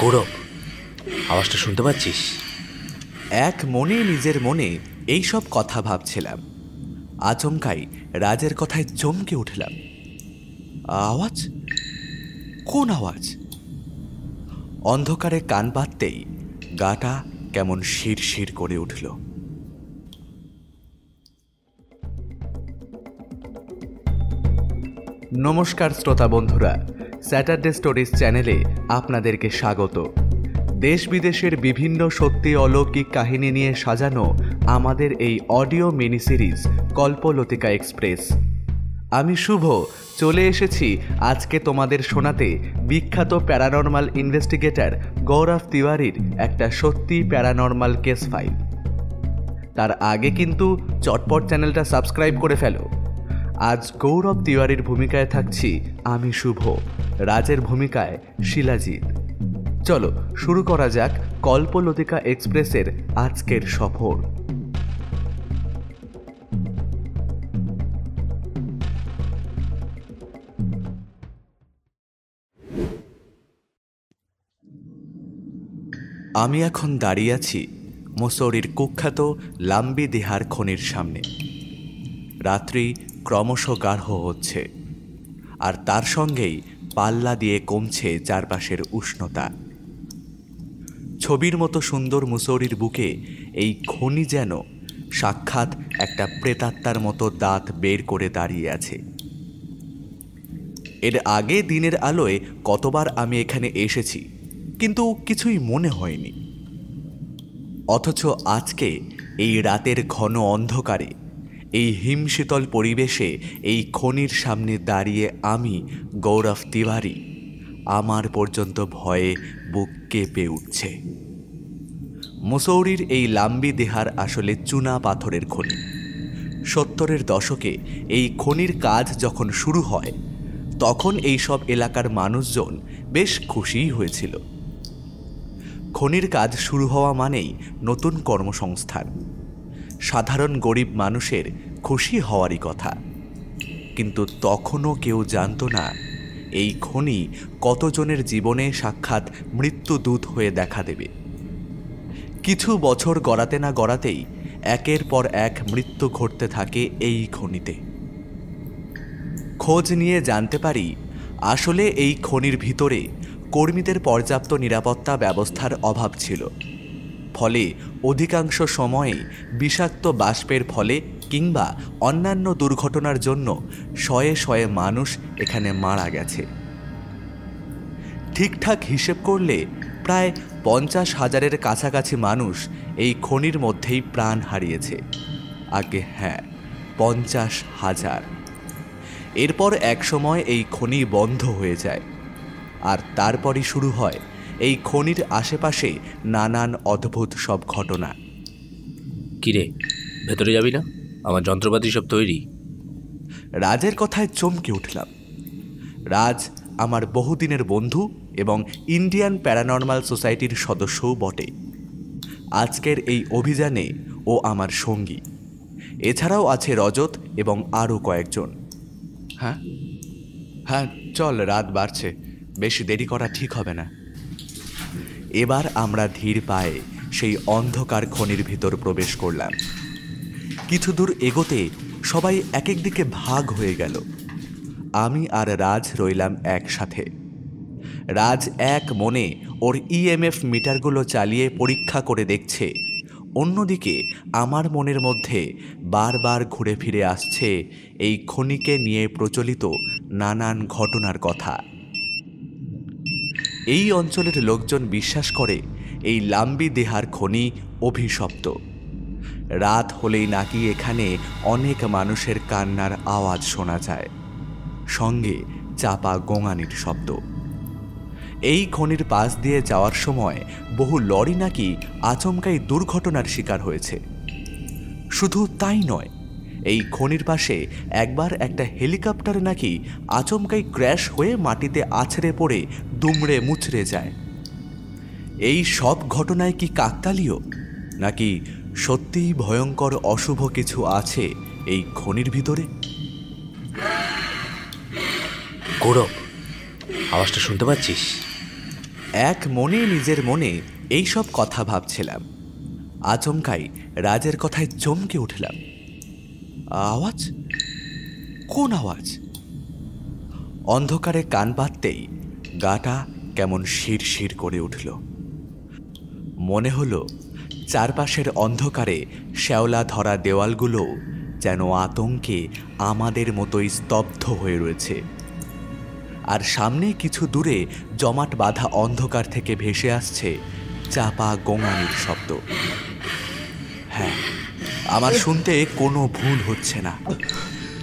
গৌরব, আওয়াজটা শুনতে পাচ্ছিস? এক মনে নিজের মনে এই সব কথা ভাবছিলাম। আচমকাই রাজের কথায় চমকে উঠলাম। আওয়াজ? কোন আওয়াজ? অন্ধকারে কান পাততেই গাটা কেমন শির শির করে উঠল। নমস্কার শ্রোতা বন্ধুরা স্যাটারডে স্টোরিজ চ্যানেলে আপনাদেরকে স্বাগত। দেশ বিদেশের বিভিন্ন সত্যি অলৌকিক কাহিনী নিয়ে সাজানো আমাদের এই audio mini series Kalpalatika express. আমি শুভ, চলে এসেছি আজকে তোমাদের শোনাতে বিখ্যাত প্যারানর্মাল ইনভেস্টিগেটর গৌরব তিওয়ারির একটা সত্যি প্যারানর্মাল কেস ফাইল। তার আগে কিন্তু চটপট চ্যানেলটা সাবস্ক্রাইব করে ফেলো। আজ গৌরব তিওয়ারির ভূমিকায় থাকছি আমি শুভ, রাজের ভূমিকায় শিলাজিৎ। চলো, শুরু করা যাক কল্পলতিকা এক্সপ্রেসের আজকের সফর। আমি এখন দাঁড়িয়ে আছি মুসৌরির কুখ্যাত লাম্বি দেহার খনির সামনে। রাত্রি ক্রমশ গাঢ় হচ্ছে, আর তার সঙ্গেই পাল্লা দিয়ে কমছে চারপাশের উষ্ণতা। ছবির মতো সুন্দর মুসৌরির বুকে এই খনি যেন সাক্ষাৎ একটা প্রেতাত্মার মতো দাঁত বের করে দাঁড়িয়ে আছে। এর আগে দিনের আলোয় কতবার আমি এখানে এসেছি, কিন্তু কিছুই মনে হয়নি। অথচ আজকে এই রাতের ঘন অন্ধকারে এই হিমশীতল পরিবেশে এই খনির সামনে দাঁড়িয়ে আমি, গৌরব তিওয়ারি, আমার পর্যন্ত ভয়ে বুক কেঁপে উঠছে। মুসৌরির এই লাম্বি দেহার আসলে চুনা পাথরের খনি। সত্তরের দশকে এই খনির কাজ যখন শুরু হয়, তখন এই সব এলাকার মানুষজন বেশ খুশিই হয়েছিল। খনির কাজ শুরু হওয়া মানেই নতুন কর্মসংস্থান। সাধারণ গরিব মানুষের খুশি হওয়ারই কথা। কিন্তু তখনও কেউ জানতো না, এই খনি কতজনের জীবনে সাক্ষাৎ মৃত্যুদূত হয়ে দেখা দেবে। কিছু বছর গড়াতে না গড়াতেই একের পর এক মৃত্যু ঘটতে থাকে এই খনিতে। খোঁজ নিয়ে জানতে পারি, আসলে এই খনির ভিতরে কর্মীদের পর্যাপ্ত নিরাপত্তা ব্যবস্থার অভাব ছিল। ফলে অধিকাংশ সময়ে বিষাক্ত বাষ্পের ফলে কিংবা অন্যান্য দুর্ঘটনার জন্য শয়ে শয়ে মানুষ এখানে মারা গেছে। ঠিকঠাক হিসেব করলে প্রায় পঞ্চাশ হাজারের কাছাকাছি মানুষ এই খনির মধ্যেই প্রাণ হারিয়েছে। আগে হ্যাঁ পঞ্চাশ হাজার। এরপর একসময় এই খনি বন্ধ হয়ে যায়। আর তারপরই শুরু হয় এই খনির আশেপাশে নানান অদ্ভুত সব ঘটনা। কিরে ভেতরে যাবি না? আমার যন্ত্রপাতি সব তৈরি। রাজের কথায় চমকে উঠলাম। রাজ আমার বহুদিনের বন্ধু এবং ইন্ডিয়ান প্যারানর্মাল সোসাইটির সদস্যও বটে। আজকের এই অভিযানে ও আমার সঙ্গী। এছাড়াও আছে রজত এবং আরও কয়েকজন। হ্যাঁ? হ্যাঁ চল রাত বাড়ছে। বেশি দেরি করা ঠিক হবে না। এবার আমরা ধীর পায়ে সেই অন্ধকার খনির ভিতর প্রবেশ করলাম। কিছু দূর এগোতে সবাই এক এক দিকে ভাগ হয়ে গেল। আমি আর রাজ রইলাম একসাথে। রাজ এক মনে ওর ইএমএফ মিটারগুলো চালিয়ে পরীক্ষা করে দেখছে। অন্যদিকে আমার মনের মধ্যে বারবার ঘুরে ফিরে আসছে এই খনিকে নিয়ে প্রচলিত নানান ঘটনার কথা। এই অঞ্চলের লোকজন বিশ্বাস করে এই লাম্বি দেহার খনি অভিশপ্ত। রাত হলেই নাকি এখানে অনেক মানুষের কান্নার আওয়াজ শোনা যায়। সঙ্গে চাপা গোঙানির শব্দ। এই খনির পাশ দিয়ে যাওয়ার সময় বহু লরি নাকি আচমকাই দুর্ঘটনার শিকার হয়েছে। শুধু তাই নয় এই খনির পাশে একবার একটা হেলিকপ্টার নাকি আচমকাই ক্র্যাশ হয়ে মাটিতে আছড়ে পড়ে দুমড়ে মুচড়ে যায়। এই সব ঘটনায় কি কাকতালীয়? নাকি সত্যিই ভয়ঙ্কর অশুভ কিছু আছে এই খনির ভিতরে? গৌরব আওয়াজটা শুনতে পাচ্ছিস? এক মনে নিজের মনে এই সব কথা ভাবছিলাম। আচমকাই রাজের কথায় চমকে উঠলাম। আওয়াজ? কোন আওয়াজ? অন্ধকারে কান পাততেই গাটা কেমন শির শির করে উঠল। মনে হলো চারপাশের অন্ধকারে শ্যাওলা ধরা দেওয়ালগুলো যেন আতঙ্কে আমাদের মতোই স্তব্ধ হয়ে রয়েছে। আর সামনে কিছু দূরে জমাট বাঁধা অন্ধকার থেকে ভেসে আসছে চাপা গোঙানির শব্দ। হ্যাঁ আমার শুনতে কোনো ভুল হচ্ছে না।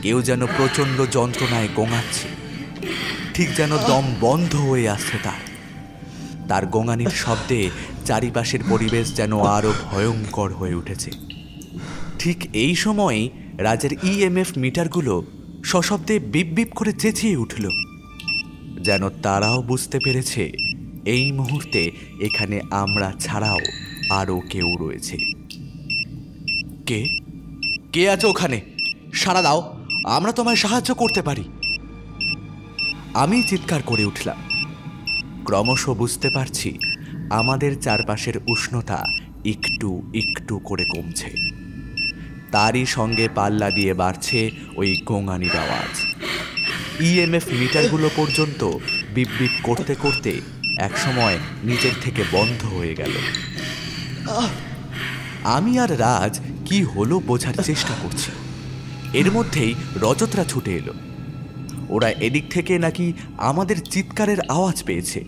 কেউ যেন প্রচণ্ড যন্ত্রণায় গোঙাচ্ছে। ঠিক যেন দম বন্ধ হয়ে আসছে তার। তার গোঙানির শব্দে চারিপাশের পরিবেশ যেন আরও ভয়ঙ্কর হয়ে উঠেছে। ঠিক এই সময়ই রাজের ইএমএফ মিটারগুলো সশব্দে বিপ বিপ করে চেঁচিয়ে উঠল। যেন তারাও বুঝতে পেরেছে, এই মুহূর্তে এখানে আমরা ছাড়াও আরও কেউ রয়েছে। কে? কে আছে ওখানে? সারা দাও, আমরা তোমায় সাহায্য করতে পারি। আমি চিৎকার করে উঠলাম। ক্রমশ বুঝতে পারছি, আমাদের চারপাশের উষ্ণতা একটু একটু করে কমছে। তারই সঙ্গে পাল্লা দিয়ে বাড়ছে ওই গোঙানির আওয়াজ। ইএমএফ মিটারগুলো পর্যন্ত বিপ করতে করতে একসময় নিজের থেকে বন্ধ হয়ে গেল। আমি আর রাজ কি হলো বোঝার চেষ্টা করছি। এর মধ্যেই রজতরা ছুটে এলো। ওরা এদিক থেকে নাকি আমাদের চিৎকারের আওয়াজ পেয়েছে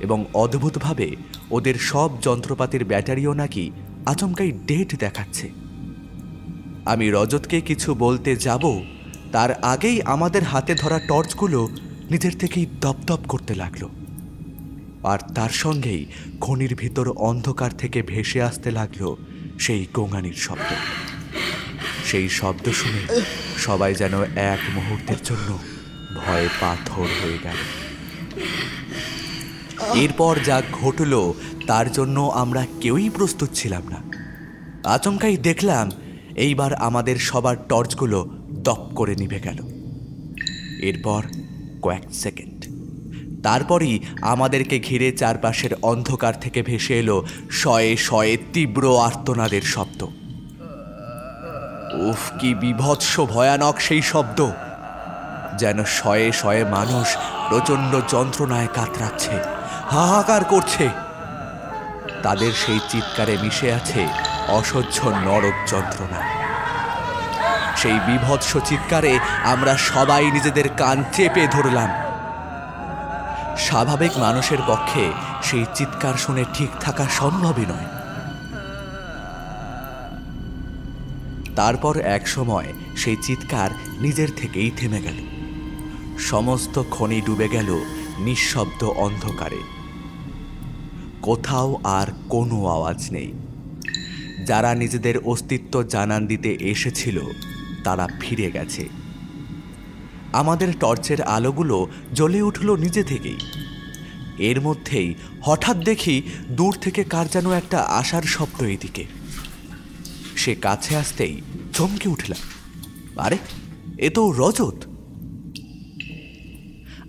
এবং অদ্ভুতভাবে ওদের সব যন্ত্রপাতির ব্যাটারিও নাকি আচমকাই ডেট দেখাচ্ছে। আমি রজতকে কিছু বলতে যাব, তার আগেই আমাদের হাতে ধরা টর্চগুলো নিজের থেকেই দপদপ করতে লাগল। আর তার সঙ্গেই খনির ভিতর অন্ধকার থেকে ভেসে আসতে লাগল সেই গোঙানির শব্দ। সেই শব্দ শুনে সবাই যেন এক মুহূর্তের জন্য ভয়ে পাথর হয়ে গেল। এরপর যা ঘটল, তার জন্য আমরা কেউই প্রস্তুত ছিলাম না। আচমকাই দেখলাম, এইবার আমাদের সবার টর্চগুলো দপ করে নিভে গেল। এরপর কয়েক সেকেন্ড। তারপরই আমাদেরকে ঘিরে চারপাশের অন্ধকার থেকে ভেসে এলো শয়ে শয়ে তীব্র আর্তনাদের শব্দ। উফ, কি বিভৎস, ভয়ানক সেই শব্দ। যেন শয়ে শয়ে মানুষ প্রচণ্ড যন্ত্রণায় কাতরাচ্ছে, হাহাকার করছে। তাদের সেই চিৎকারে মিশে আছে অসহ্য নরক যন্ত্রণা। সেই বিভৎস চিৎকারে আমরা সবাই নিজেদের কান চেপে ধরলাম। স্বাভাবিক মানুষের পক্ষে সেই চিৎকার শুনে ঠিক থাকা সম্ভবই নয়। তারপর এক সময় সেই চিৎকার নিজের থেকেই থেমে গেল। সমস্ত খনি ডুবে গেল নিঃশব্দ অন্ধকারে। কোথাও আর কোনো আওয়াজ নেই। যারা নিজেদের অস্তিত্ব জানান দিতে এসেছিল, তারা ফিরে গেছে। আমাদের টর্চের আলোগুলো জ্বলে উঠল নিজে থেকেই। এর মধ্যেই হঠাৎ দেখি দূর থেকে কার যেন একটা আশার শব্দ এদিকে। সে কাছে আসতেই চমকে উঠলাম। আরে, এ তো রজত।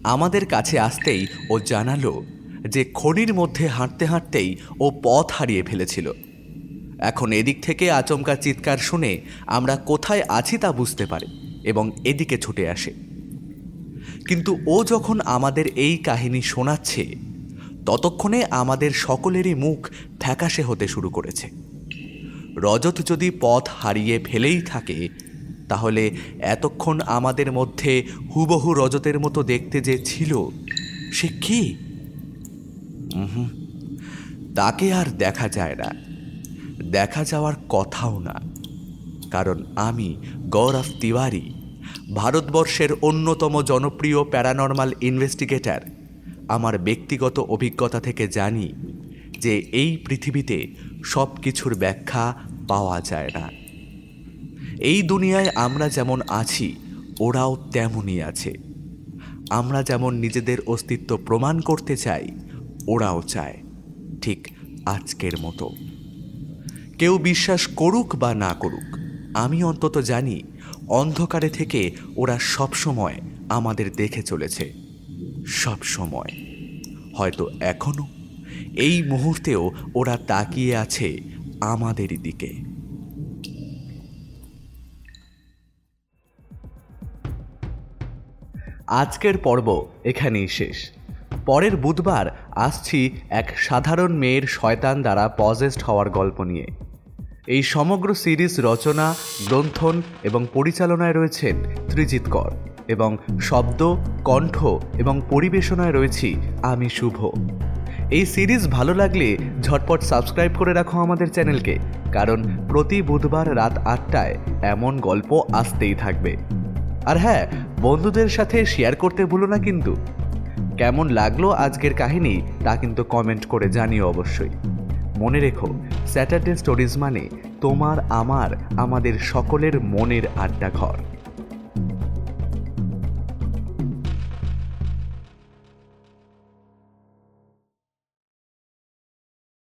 আমাদের কাছে আসতেই ও জানালো যে খনির মধ্যে হাঁটতে হাঁটতেই ও পথ হারিয়ে ফেলেছিল। এখন এদিক থেকে আচমকা চিৎকার শুনে আমরা কোথায় আছি তা বুঝতে পারে এবং এদিকে ছুটে আসে। কিন্তু ও যখন আমাদের এই কাহিনী শোনাচ্ছে, ততক্ষণে আমাদের সকলেরই মুখ ফ্যাকাশে হতে শুরু করেছে। রজত যদি পথ হারিয়ে ফেলেই থাকে, তাহলে এতক্ষণ আমাদের মধ্যে হুবহু রজতের মতো দেখতে যে ছিল, সে কি? তাকে আর দেখা যায় না। দেখা যাওয়ার কথাও না। কারণ আমি গৌরব তিওয়ারি। ভারতবর্ষের অন্যতম জনপ্রিয় প্যারানর্মাল ইনভেস্টিগেটর। আমার ব্যক্তিগত অভিজ্ঞতা থেকে জানি যে এই পৃথিবীতে সব কিছুর ব্যাখ্যা পাওয়া যায় না। এই দুনিয়ায় আমরা যেমন আছি, ওরাও তেমনই আছে। আমরা যেমন নিজেদের অস্তিত্ব প্রমাণ করতে চাই, ওরাও চায়। ঠিক আজকের মতো। কেউ বিশ্বাস করুক বা না করুক, আমি অন্তত জানি অন্ধকারে থেকে ওরা সব সময় আমাদের দেখে চলেছে। সব সময় হয়তো এখনও এই মুহূর্তেও ওরা তাকিয়ে আছে আমাদেরই দিকে। আজকের পর্ব এখানেই শেষ। পরের বুধবার আসছি এক সাধারণ মেয়ের শয়তান দ্বারা পজেস্ট হওয়ার গল্প নিয়ে। এই সমগ্র সিরিজ রচনা, গ্রন্থন এবং পরিচালনায় রয়েছেন ত্রিজিৎ কর এবং শব্দ, কণ্ঠ এবং পরিবেশনায় রয়েছি আমি শুভ। এই সিরিজ ভালো লাগলে ঝটপট সাবস্ক্রাইব করে রাখো আমাদের চ্যানেলকে, কারণ প্রতি বুধবার রাত আটটায় এমন গল্প আসতেই থাকবে। আর হ্যাঁ বন্ধুদের সাথে শেয়ার করতে ভুলো না কিন্তু। কেমন লাগল আজকের কাহিনী তা কিন্তু কমেন্ট করে জানিও অবশ্যই। মনে রেখো স্যাটারডে স্টোরিজ মানে তোমার আমার আমাদের সকলের মনের আড্ডা ঘর